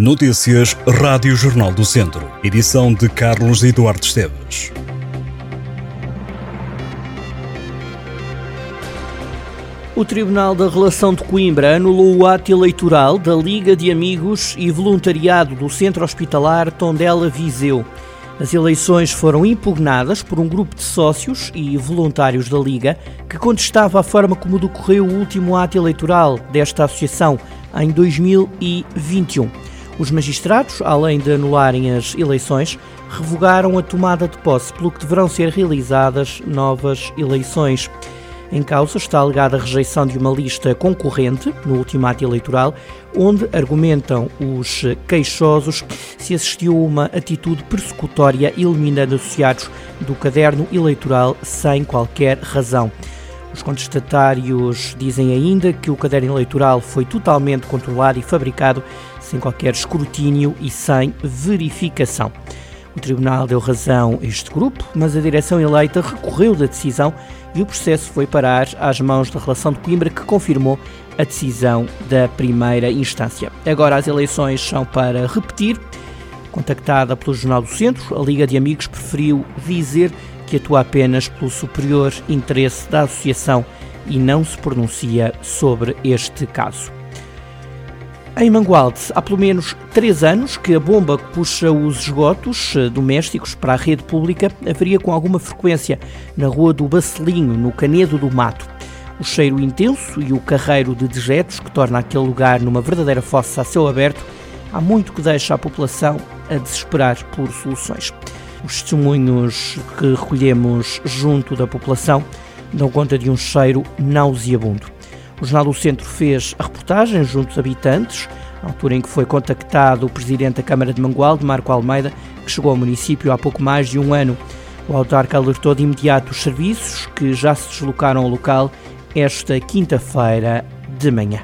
Notícias Rádio Jornal do Centro. Edição de Carlos Eduardo Esteves. O Tribunal da Relação de Coimbra anulou o ato eleitoral da Liga de Amigos e Voluntariado do Centro Hospitalar Tondela Viseu. As eleições foram impugnadas por um grupo de sócios e voluntários da Liga que contestava a forma como decorreu o último ato eleitoral desta associação em 2021. Os magistrados, além de anularem as eleições, revogaram a tomada de posse, pelo que deverão ser realizadas novas eleições. Em causa está alegada a rejeição de uma lista concorrente no último ato eleitoral, onde argumentam os queixosos se assistiu a uma atitude persecutória eliminando associados do caderno eleitoral sem qualquer razão. Os contestatários dizem ainda que o caderno eleitoral foi totalmente controlado e fabricado sem qualquer escrutínio e sem verificação. O Tribunal deu razão a este grupo, mas a direção eleita recorreu da decisão e o processo foi parar às mãos da relação de Coimbra, que confirmou a decisão da primeira instância. Agora as eleições são para repetir. Contactada pelo Jornal do Centro, a Liga de Amigos preferiu dizer que atua apenas pelo superior interesse da associação e não se pronuncia sobre este caso. Em Mangualde, há pelo menos três anos que a bomba que puxa os esgotos eh, domésticos para a rede pública haveria com alguma frequência na rua do Bacelinho, no Canedo do Mato. O cheiro intenso e o carreiro de dejetos que torna aquele lugar numa verdadeira fossa a céu aberto há muito que deixa a população a desesperar por soluções. Os testemunhos que recolhemos junto da população dão conta de um cheiro nauseabundo. O Jornal do Centro fez a reportagem junto aos habitantes, à altura em que foi contactado o presidente da Câmara de Mangualde, Marco Almeida, que chegou ao município há pouco mais de um ano. O autarca alertou de imediato os serviços que já se deslocaram ao local esta quinta-feira de manhã.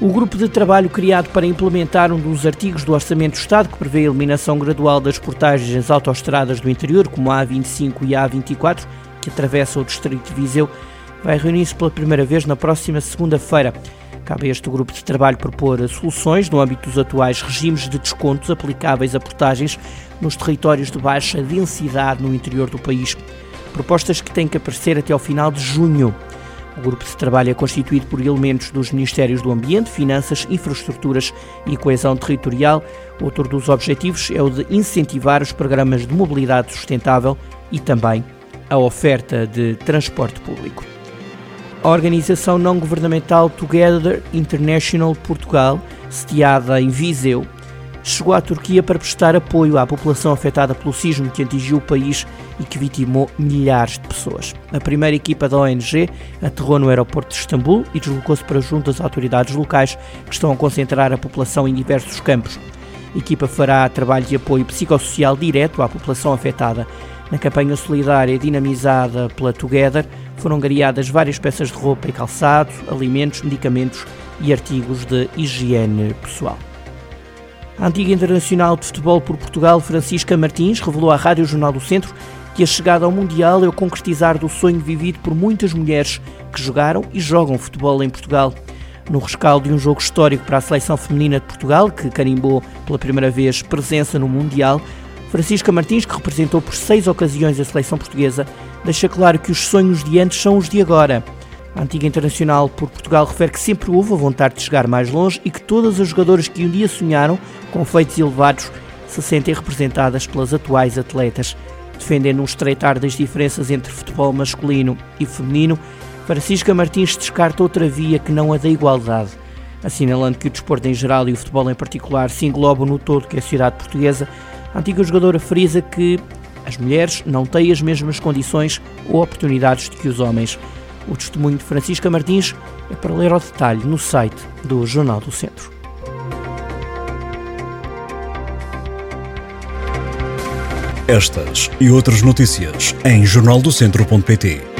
O grupo de trabalho criado para implementar um dos artigos do Orçamento do Estado que prevê a eliminação gradual das portagens autoestradas do interior, como a A25 e a A24, que atravessam o distrito de Viseu, vai reunir-se pela primeira vez na próxima segunda-feira. Cabe a este grupo de trabalho propor soluções no âmbito dos atuais regimes de descontos aplicáveis a portagens nos territórios de baixa densidade no interior do país. Propostas que têm que aparecer até ao final de junho. O grupo de trabalho é constituído por elementos dos Ministérios do Ambiente, Finanças, Infraestruturas e Coesão Territorial. Outro dos objetivos é o de incentivar os programas de mobilidade sustentável e também a oferta de transporte público. A organização não governamental Together International Portugal, sediada em Viseu, chegou à Turquia para prestar apoio à população afetada pelo sismo que atingiu o país e que vitimou milhares de pessoas. A primeira equipa da ONG aterrou no aeroporto de Istambul e deslocou-se para junto das autoridades locais que estão a concentrar a população em diversos campos. A equipa fará trabalho de apoio psicossocial direto à população afetada. Na campanha solidária dinamizada pela Together, foram gareadas várias peças de roupa e calçado, alimentos, medicamentos e artigos de higiene pessoal. A antiga internacional de futebol por Portugal, Francisca Martins, revelou à Rádio Jornal do Centro que a chegada ao Mundial é o concretizar do sonho vivido por muitas mulheres que jogaram e jogam futebol em Portugal. No rescaldo de um jogo histórico para a seleção feminina de Portugal, que carimbou pela primeira vez presença no Mundial, Francisca Martins, que representou por seis ocasiões a seleção portuguesa, deixa claro que os sonhos de antes são os de agora. A antiga internacional por Portugal refere que sempre houve a vontade de chegar mais longe e que todas as jogadoras que um dia sonharam com feitos elevados se sentem representadas pelas atuais atletas. Defendendo um estreitar das diferenças entre futebol masculino e feminino, Francisca Martins descarta outra via que não a da igualdade. Assinalando que o desporto em geral e o futebol em particular se englobam no todo que é a sociedade portuguesa, a antiga jogadora frisa que as mulheres não têm as mesmas condições ou oportunidades que os homens. O testemunho de Francisca Martins é para ler ao detalhe no site do Jornal do Centro. Estas e outras notícias em jornaldocentro.pt